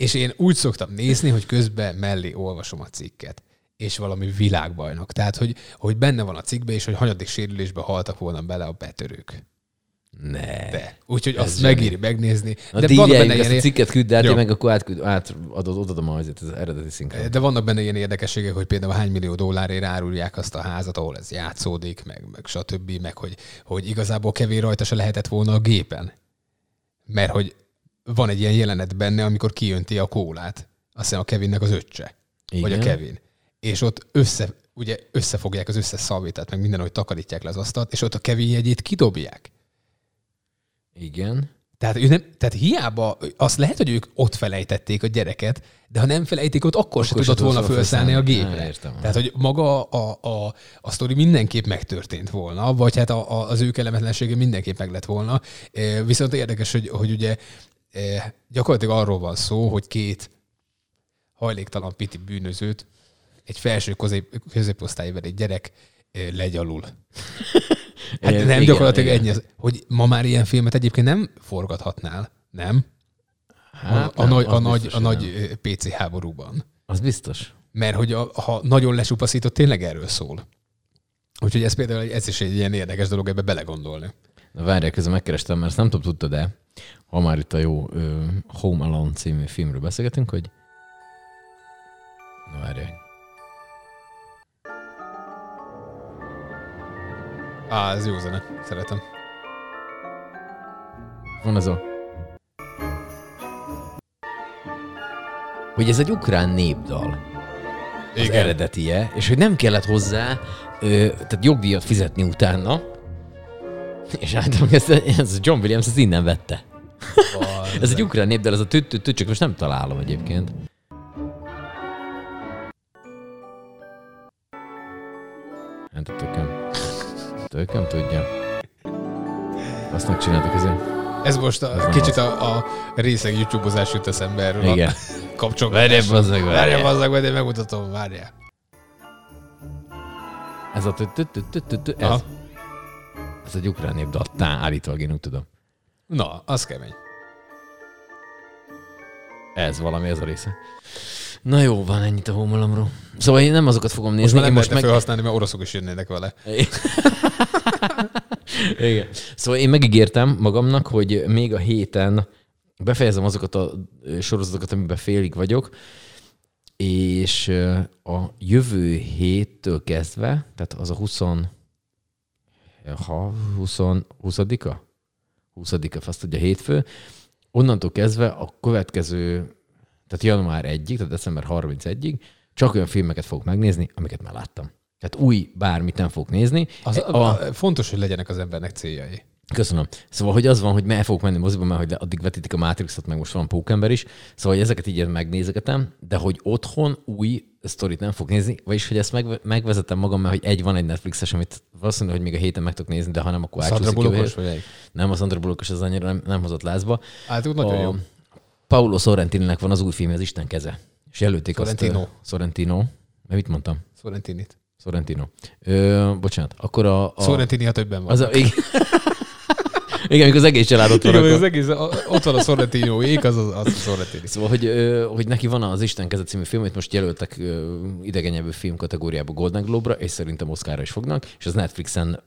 És én úgy szoktam nézni, hogy közben mellé olvasom a cikket és valami világbajnok. Tehát, hogy, hogy benne van a cikkben, és hogy hanyadik sérülésbe haltak volna bele a betörők. Ne. De. Úgyhogy azt zseni. megéri megnézni. Na, de vannak benne ilyen... a cikket küld el, meg akkor átküld, átadod, odadom azért az eredeti szinkron. De vannak benne ilyen érdekességek, hogy például hány millió dollárért árulják azt a házat, ahol ez játszódik, meg, meg stb., meg hogy, hogy igazából kevés rajta se lehetett volna a gépen. Mert hogy van egy ilyen jelenet benne, amikor kijönti a kólát. Azt hiszem a Kevinnek az öccse. Igen. Vagy a Kevin. És ott össze, ugye összefogják az összes szalvétát, meg minden, hogy takarítják le az asztalt, és ott a Kevin jegyét kidobják. Igen. Tehát, ő nem, tehát hiába, azt lehet, hogy ők ott felejtették a gyereket, de ha nem felejtik ott, akkor, akkor se tudott volna felszállni a gépre. értem. Tehát, hogy maga a, a, a, a sztori mindenképp megtörtént volna, vagy hát a, a, az ő kellemetlensége mindenképp meg lett volna. Viszont érdekes, hogy, hogy ugye gyakorlatilag arról van szó, hogy két hajléktalan piti bűnözőt egy felső középosztályi egy gyerek legyalul. Hát nem, igen, gyakorlatilag igen. ennyi az, hogy ma már ilyen filmet egyébként nem forgathatnál, nem? Hát a, nem, a, nagy, a, nagy, a nagy PC háborúban. Az biztos. Mert hogy a, ha nagyon lesupaszított, tényleg erről szól. Úgyhogy ez például ez is egy ilyen érdekes dolog ebbe belegondolni. Na várják, közben megkerestem, mert ezt nem tudom, tudtad de ha már itt a jó ö, Home Alone című filmről beszélgetünk, hogy na várják. Á, ez jó zene. Szeretem. Van ez a... Hogy ez egy ukrán népdal. Az Igen. eredetie, és hogy nem kellett hozzá ö, tehát jogdíjat fizetni utána, és általában ezt, ez John Williams ez innen vette. ez egy ukrán népdal, ez a tüt, csak most nem találom egyébként. Hát a tököm. Tököm tudja. Azt megcsináltak ezért. Ez most a, Ez kicsit a, a részeg YouTube-ozás jut eszembe erről Igen. a kapcsolatban. Várjál, bazzag, majd én megmutatom, várjál. Ez a ez. Ez egy ukrán népdal. Tá, állítólag én úgy tudom. Na, az kemény. Ez valami, ez a része. Na jó, van ennyit a hómalomról. Szóval én nem azokat fogom nézni. Most már nem most meg... felhasználni, mert oroszok is jönnének vele. Igen. Szóval én megígértem magamnak, hogy még a héten befejezem azokat a sorozatokat, amiben félig vagyok, és a jövő héttől kezdve, tehát az a 20, ha 20, 20-a? 20-a, azt tudja, hétfő, onnantól kezdve a következő, tehát január 1-ig, tehát december 31-ig csak olyan filmeket fogok megnézni, amiket már láttam. Tehát új bármit nem fogok nézni. Az, a, a, fontos, hogy legyenek az embernek céljai. Köszönöm. Szóval, hogy az van, hogy el fogok menni moziba, mert hogy addig vetítik a Matrixot, meg most van Pókember is, szóval, hogy ezeket így megnézegetem, de hogy otthon új sztorit nem fog nézni, vagyis, hogy ezt meg, megvezetem magam, mert hogy egy van egy Netflixes, amit valószínűleg, hogy még a héten meg tudok nézni, de ha nem, akkor Sandra Bullockos vagy egy? Nem, a Sandra Bullockos az annyira nem, nem hozott lázba. Hát úgy nagyon jó. Paulo Sorrentininek van az új film, az Isten keze. És jelölték Sorrentino. azt... Sorrentino. Mert mit mondtam? Sorrentinit. Sorrentino. Ö, bocsánat, akkor a... a... Sorrentini, ha többen van. Az a, igen. Igen, amikor az egész család ott van. Igen, az egész, ott van a Sorrentino ég, az, az, az a Sorrentini. Szóval, hogy, hogy neki van az Isten kezet című film, amit most jelöltek idegenyelvű film kategóriába Golden Globe-ra, és szerintem Oscarra is fognak, és az Netflixen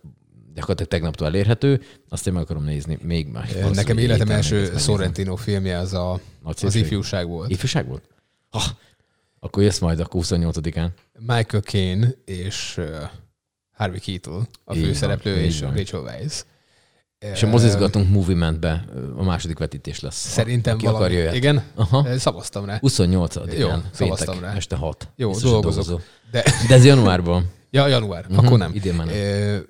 gyakorlatilag tegnaptól elérhető, azt én meg akarom nézni még már. Nekem életem első Sorrentino filmje az a, az ifjúság volt. Ifjúság volt? Ha, akkor jössz majd a 28-án. Michael Caine és Harvey Keitel, a főszereplő, és Rachel Weisz. És a mozizgatunk Moviementbe a második vetítés lesz. Szerintem Aki valami. Igen? Aha. Szavaztam rá. 28-án. Jó, szavaztam rá. Este 6. Jó, Biztos dolgozok. De... De ez januárban. ja, január. Uh-huh. Akkor nem. Idén már nem. E,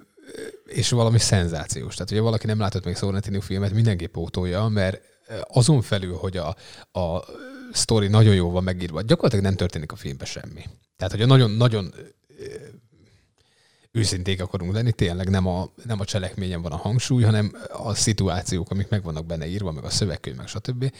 és valami szenzációs. Tehát, hogyha valaki nem látott még Sorrentino filmet, mindenképp pótolja, mert azon felül, hogy a, a sztori nagyon jó van megírva, gyakorlatilag nem történik a filmben semmi. Tehát, hogyha nagyon-nagyon őszinték akarunk lenni, tényleg nem a, nem a cselekményen van a hangsúly, hanem a szituációk, amik meg vannak benne írva, meg a szövegkönyv, meg stb.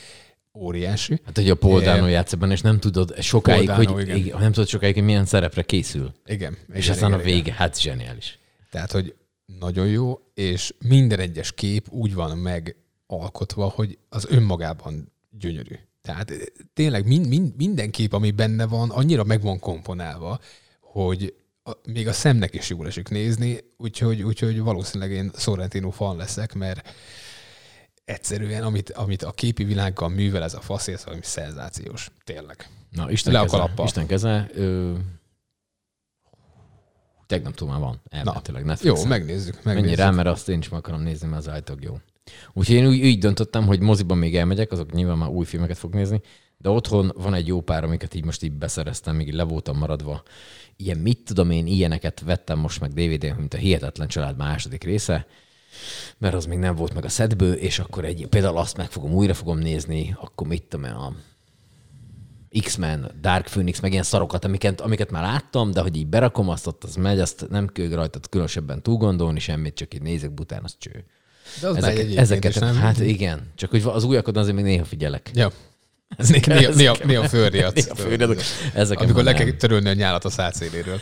Óriási. Hát, hogy a Paul Dano játsz és nem tudod sokáig, Dano, hogy igen. nem tudod sokáig, hogy milyen szerepre készül. Igen. És igen, aztán igen, a vége, igen. hát zseniális. Tehát, hogy nagyon jó, és minden egyes kép úgy van megalkotva, hogy az önmagában gyönyörű. Tehát tényleg mind, mind, minden kép, ami benne van, annyira meg van komponálva, hogy a, még a szemnek is jól esik nézni, úgyhogy, úgyhogy valószínűleg én Sorrentino fan leszek, mert egyszerűen, amit, amit a képi világgal művel ez a fasz, ez valami szenzációs. Tényleg. Na, Isten Le keze, Isten keze, ö... tegnap túl már van, elméletileg Netflixen. Jó, megnézzük. megnézzük. Menj rá, mert azt én is meg akarom nézni, mert az állítólag jó. Úgyhogy én úgy, úgy döntöttem, hogy moziban még elmegyek, azok nyilván már új filmeket fog nézni, de otthon van egy jó pár, amiket így most így beszereztem, még le voltam maradva. Ilyen mit tudom én, ilyeneket vettem most meg DVD-n, mint a Hihetetlen Család második része, mert az még nem volt meg a szedből, és akkor egy, például azt meg fogom, újra fogom nézni, akkor mit tudom én, a X-Men, Dark Phoenix, meg ilyen szarokat, amiket, amiket már láttam, de hogy így berakom azt, ott az megy, azt nem kell rajta különösebben túl gondolni semmit, csak így nézek, bután az cső. De az ezeket, ezeket nem? Hát igen, csak hogy az újakat azért még néha figyelek. Ja. Ez néha, néha, néha fölriadsz. Ezeket Amikor le kell törölni a nyálat a szátszéléről.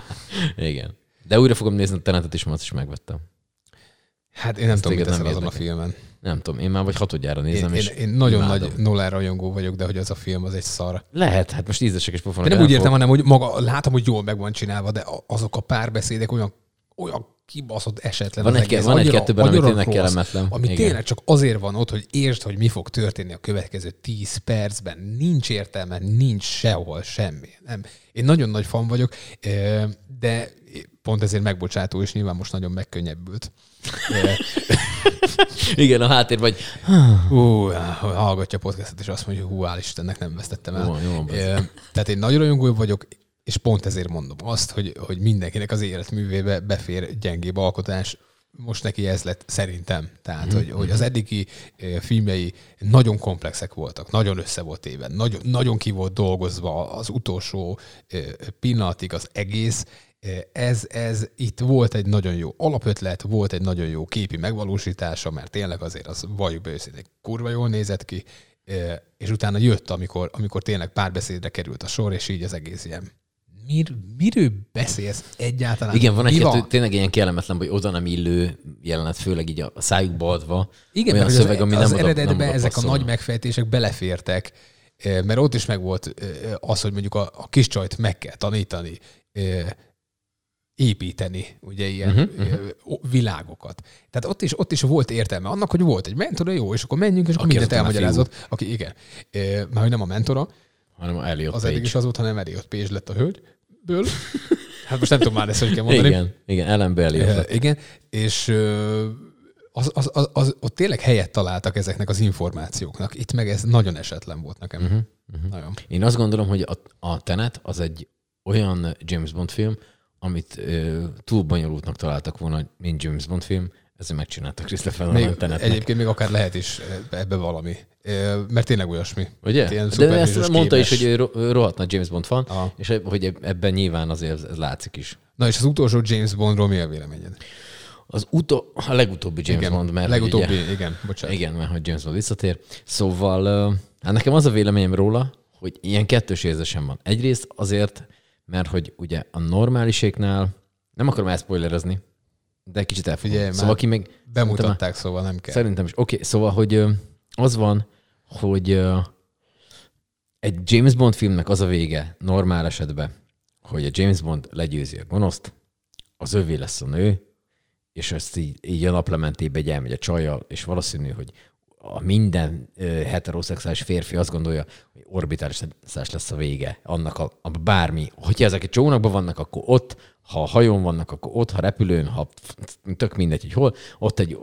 igen. De újra fogom nézni a tenetet is, most is megvettem. Hát én nem Ezt tudom, mit teszel azon a filmen. Nem tudom, én már vagy hatodjára nézem. Én, és én, én nagyon imádom. nagy Nolan rajongó vagyok, de hogy az a film az egy szar. Lehet, hát most ízesek és pofonok. Én nem úgy értem, hanem hogy maga, látom, hogy jól meg van csinálva, de azok a párbeszédek olyan, olyan kibaszott esetlen. Van, egy, van egy-kettőben, ami tényleg rossz, kellemetlen. Ami Igen. tényleg csak azért van ott, hogy értsd, hogy mi fog történni a következő 10 percben. Nincs értelme, nincs sehol semmi. Nem. Én nagyon nagy fan vagyok, de pont ezért megbocsátó, és nyilván most nagyon megkönnyebbült. Igen, a háttér vagy. Hú, hallgatja a podcastot, és azt mondja, hogy hú, hál' Istennek nem vesztettem el. Jó, jó, Tehát én nagyon rajongó vagyok, és pont ezért mondom azt, hogy, hogy mindenkinek az életművébe befér gyengébb alkotás, most neki ez lett szerintem. Tehát, mm-hmm. hogy, hogy az eddigi filmjei nagyon komplexek voltak, nagyon össze volt éve, nagyon, nagyon ki volt dolgozva az utolsó pillanatig az egész. Ez, ez itt volt egy nagyon jó alapötlet, volt egy nagyon jó képi megvalósítása, mert tényleg azért az valljuk be őszintén kurva jól nézett ki, és utána jött, amikor, amikor tényleg párbeszédre került a sor, és így az egész ilyen mir, miről beszélsz egyáltalán? Igen, van egy tényleg ilyen kellemetlen, hogy oda nem illő jelenet, főleg így a szájukba adva. Igen, mert szöveg, az, ami az nem eredetben oda, nem ezek passzol. a nagy megfejtések belefértek, eh, mert ott is meg volt eh, az, hogy mondjuk a, a kis csajt meg kell tanítani eh, építeni ugye ilyen uh-huh. világokat. Tehát ott is, ott is volt értelme annak, hogy volt egy mentora, jó, és akkor menjünk, és akkor aki mindent elmagyarázott. Aki, igen, mert hogy nem a mentora, hanem a Elliot Az eddig is az volt, hanem Elliot Page lett a hölgyből. Hát most nem tudom már ezt, hogy kell mondani. Igen, igen, Ellen Elliot. Igen, és az, az, az, az, ott tényleg helyet találtak ezeknek az információknak. Itt meg ez nagyon esetlen volt nekem. Uh-huh, uh-huh. Nagyon. Én azt gondolom, hogy a, a Tenet az egy olyan James Bond film, amit ö, túl bonyolultnak találtak volna, mint James Bond film, ezért megcsináltak Christopher Nolan Tenetnek. Egyébként még akár lehet is ebbe valami. Mert tényleg olyasmi. Ugye? De ezt mondta kémes. is, hogy rohadt James Bond fan, Aha. és hogy ebben nyilván azért ez látszik is. Na és az utolsó James Bondról mi a véleményed? Az utó, a legutóbbi James igen, Bond, mert legutóbbi, ugye, igen, bocsánat. Igen, mert hogy James Bond visszatér. Szóval hát nekem az a véleményem róla, hogy ilyen kettős érzésem van. Egyrészt azért, mert hogy ugye a normáliséknál, nem akarom elspoilerezni, de kicsit elfogom. Szóval aki még... Bemutatták, szóval nem kell. Szerintem is. Oké, okay, szóval, hogy az van, hogy egy James Bond filmnek az a vége normál esetben, hogy a James Bond legyőzi a gonoszt, az övé lesz a nő, és ezt így, így a naplementébe egy elmegy a csajjal, és valószínű, hogy a minden heteroszexuális férfi azt gondolja, hogy orbitális lesz a vége annak a, a bármi. Hogyha ezek egy csónakban vannak, akkor ott, ha hajón vannak, akkor ott, ha repülőn, ha tök mindegy, hogy hol, ott egy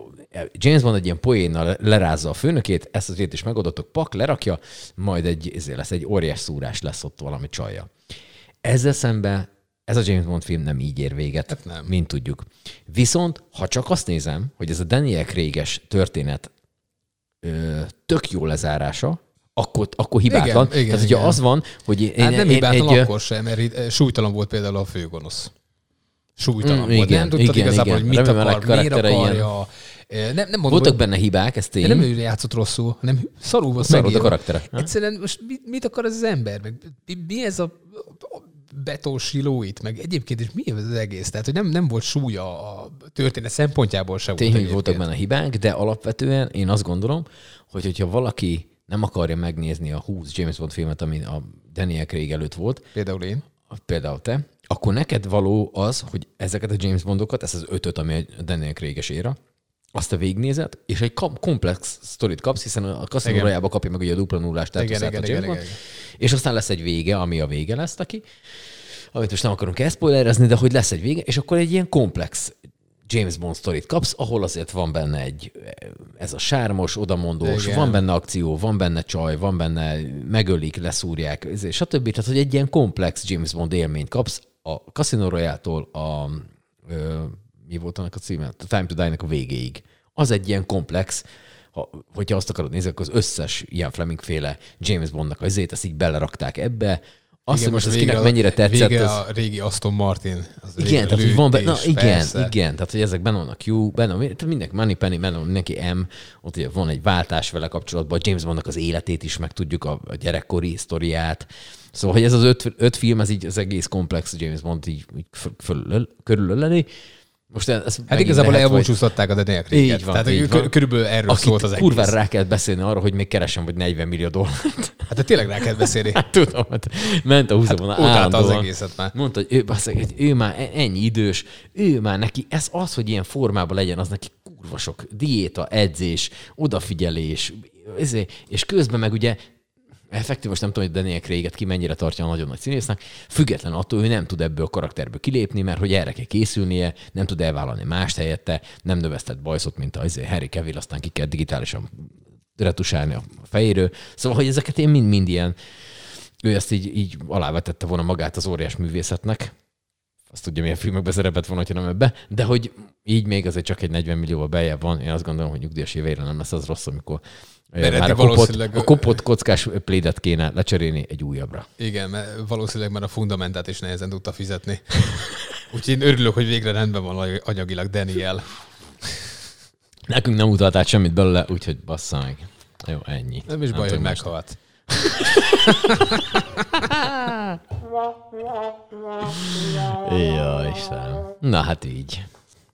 James Bond egy ilyen poénnal lerázza a főnökét, ezt az is megoldottok, pak, lerakja, majd egy, ezért lesz egy óriás szúrás lesz ott valami csalja. Ezzel szemben ez a James Bond film nem így ér véget, hát nem. mint tudjuk. Viszont, ha csak azt nézem, hogy ez a Daniel Craig-es történet ö, tök jó lezárása, akkor, akkor hibátlan. Igen, igen, Tehát, igen. az van, hogy én, hát nem hibátlan egy, akkor sem, mert súlytalan volt például a főgonosz. Súlytalan mm, volt. Igen, nem tudtad igen, igazából, igen. hogy mit Remélem, akar, miért akarja. Nem, nem mondom, Voltak hogy... benne hibák, ez tény. Nem ő játszott rosszul, hanem szarul volt Szarul a karaktere. Egyszerűen most mit, mit akar ez az ember? Meg mi, mi ez a betósilóit, meg egyébként is mi ez az egész? Tehát, hogy nem, nem volt súlya a történet szempontjából sem Tény, hogy voltak benne hibák, de alapvetően én azt gondolom, hogy hogyha valaki nem akarja megnézni a 20 James Bond filmet, ami a Daniel Craig előtt volt. Például én. Például te. Akkor neked való az, hogy ezeket a James Bondokat, ezt az ötöt, ami a Daniel Craig-es éra, azt a végnézet, és egy komplex sztorit kapsz, hiszen a Casino kapja meg ugye a dupla nullást, tehát igen, igen, igen, igen, és aztán lesz egy vége, ami a vége lesz neki, amit most nem akarunk elszpoilerezni, de hogy lesz egy vége, és akkor egy ilyen komplex James Bond sztorit kapsz, ahol azért van benne egy, ez a sármos, odamondós, Igen. van benne akció, van benne csaj, van benne megölik, leszúrják, stb. Tehát, hogy egy ilyen komplex James Bond élményt kapsz a Casino Royale-tól a, ö, mi volt annak a címe? A Time to Die-nek a végéig. Az egy ilyen komplex, ha, hogyha azt akarod nézni, akkor az összes ilyen Fleming féle James Bondnak az ezt így belerakták ebbe, azt, igen, hogy most ez kinek mennyire tetszett. Vége az... a régi Aston Martin. Az igen, tehát hogy van benne, na, igen, persze. igen, tehát hogy ezek benne vannak jó, benne van, mindenki Money Penny, benne van mindenki M, ott ugye van egy váltás vele kapcsolatban, James Bondnak az életét is megtudjuk, a, a gyerekkori sztoriát. Szóval, hogy ez az öt, öt film, ez így az egész komplex James Bond így, így körülöleli, most ez hát igazából elbúcsúztatták a Daniel Craig-et. Így van, Tehát így van. körülbelül erről Akit szólt az egész. kurvára rá kellett beszélni arra, hogy még keresem, vagy 40 millió dollárt. Hát de tényleg rá kellett beszélni. Hát tudom, hát ment a húzóban hát, az egészet már. Mondta, hogy ő, hogy ő már e- ennyi idős, ő már neki, ez az, hogy ilyen formában legyen, az neki kurva sok diéta, edzés, odafigyelés, és közben meg ugye effektív, most nem tudom, hogy Daniel craig ki mennyire tartja a nagyon nagy színésznek, független attól, ő nem tud ebből a karakterből kilépni, mert hogy erre kell készülnie, nem tud elvállalni mást helyette, nem növesztett bajszot, mint az Harry Cavill, aztán ki kell digitálisan retusálni a fejéről. Szóval, hogy ezeket én mind-mind ilyen, ő ezt így, így alávetette volna magát az óriás művészetnek, azt tudja, milyen filmekbe szerepet van, hogyha nem ebbe, de hogy így még azért csak egy 40 millióval beljebb van, én azt gondolom, hogy nyugdíjas éveire nem lesz az rossz, amikor mert már a kopott, a kopott kockás plédet kéne lecserélni egy újabbra. Igen, mert valószínűleg már a fundamentát is nehezen tudta fizetni. Úgyhogy én örülök, hogy végre rendben van anyagilag Daniel. Nekünk nem utalt át semmit belőle, úgyhogy bassza meg. Jó, ennyi. Nem is nem baj, hogy meghalt. Jó, Istenem. Na hát így.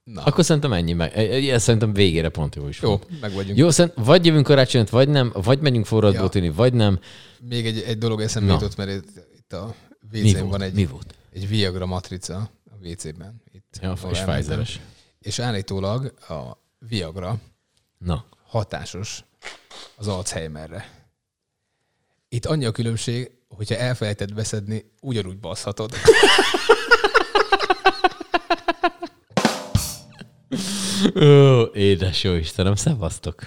Na. Akkor szerintem ennyi meg. Ez szerintem végére pont jó is Jó, meg vagyunk. Jó, szerintem vagy jövünk karácsonyot, vagy nem, vagy megyünk forradból ja. vagy nem. Még egy, egy dolog eszembe jutott, mert itt, a wc van egy, Mi volt? egy Viagra matrica, WC-ben. Itt ja, és Pfizeres. És állítólag a Viagra Na. hatásos az Alzheimerre. Itt annyi a különbség, hogyha elfelejtett beszedni, ugyanúgy baszhatod. Ó, édes jó Istenem, szevasztok!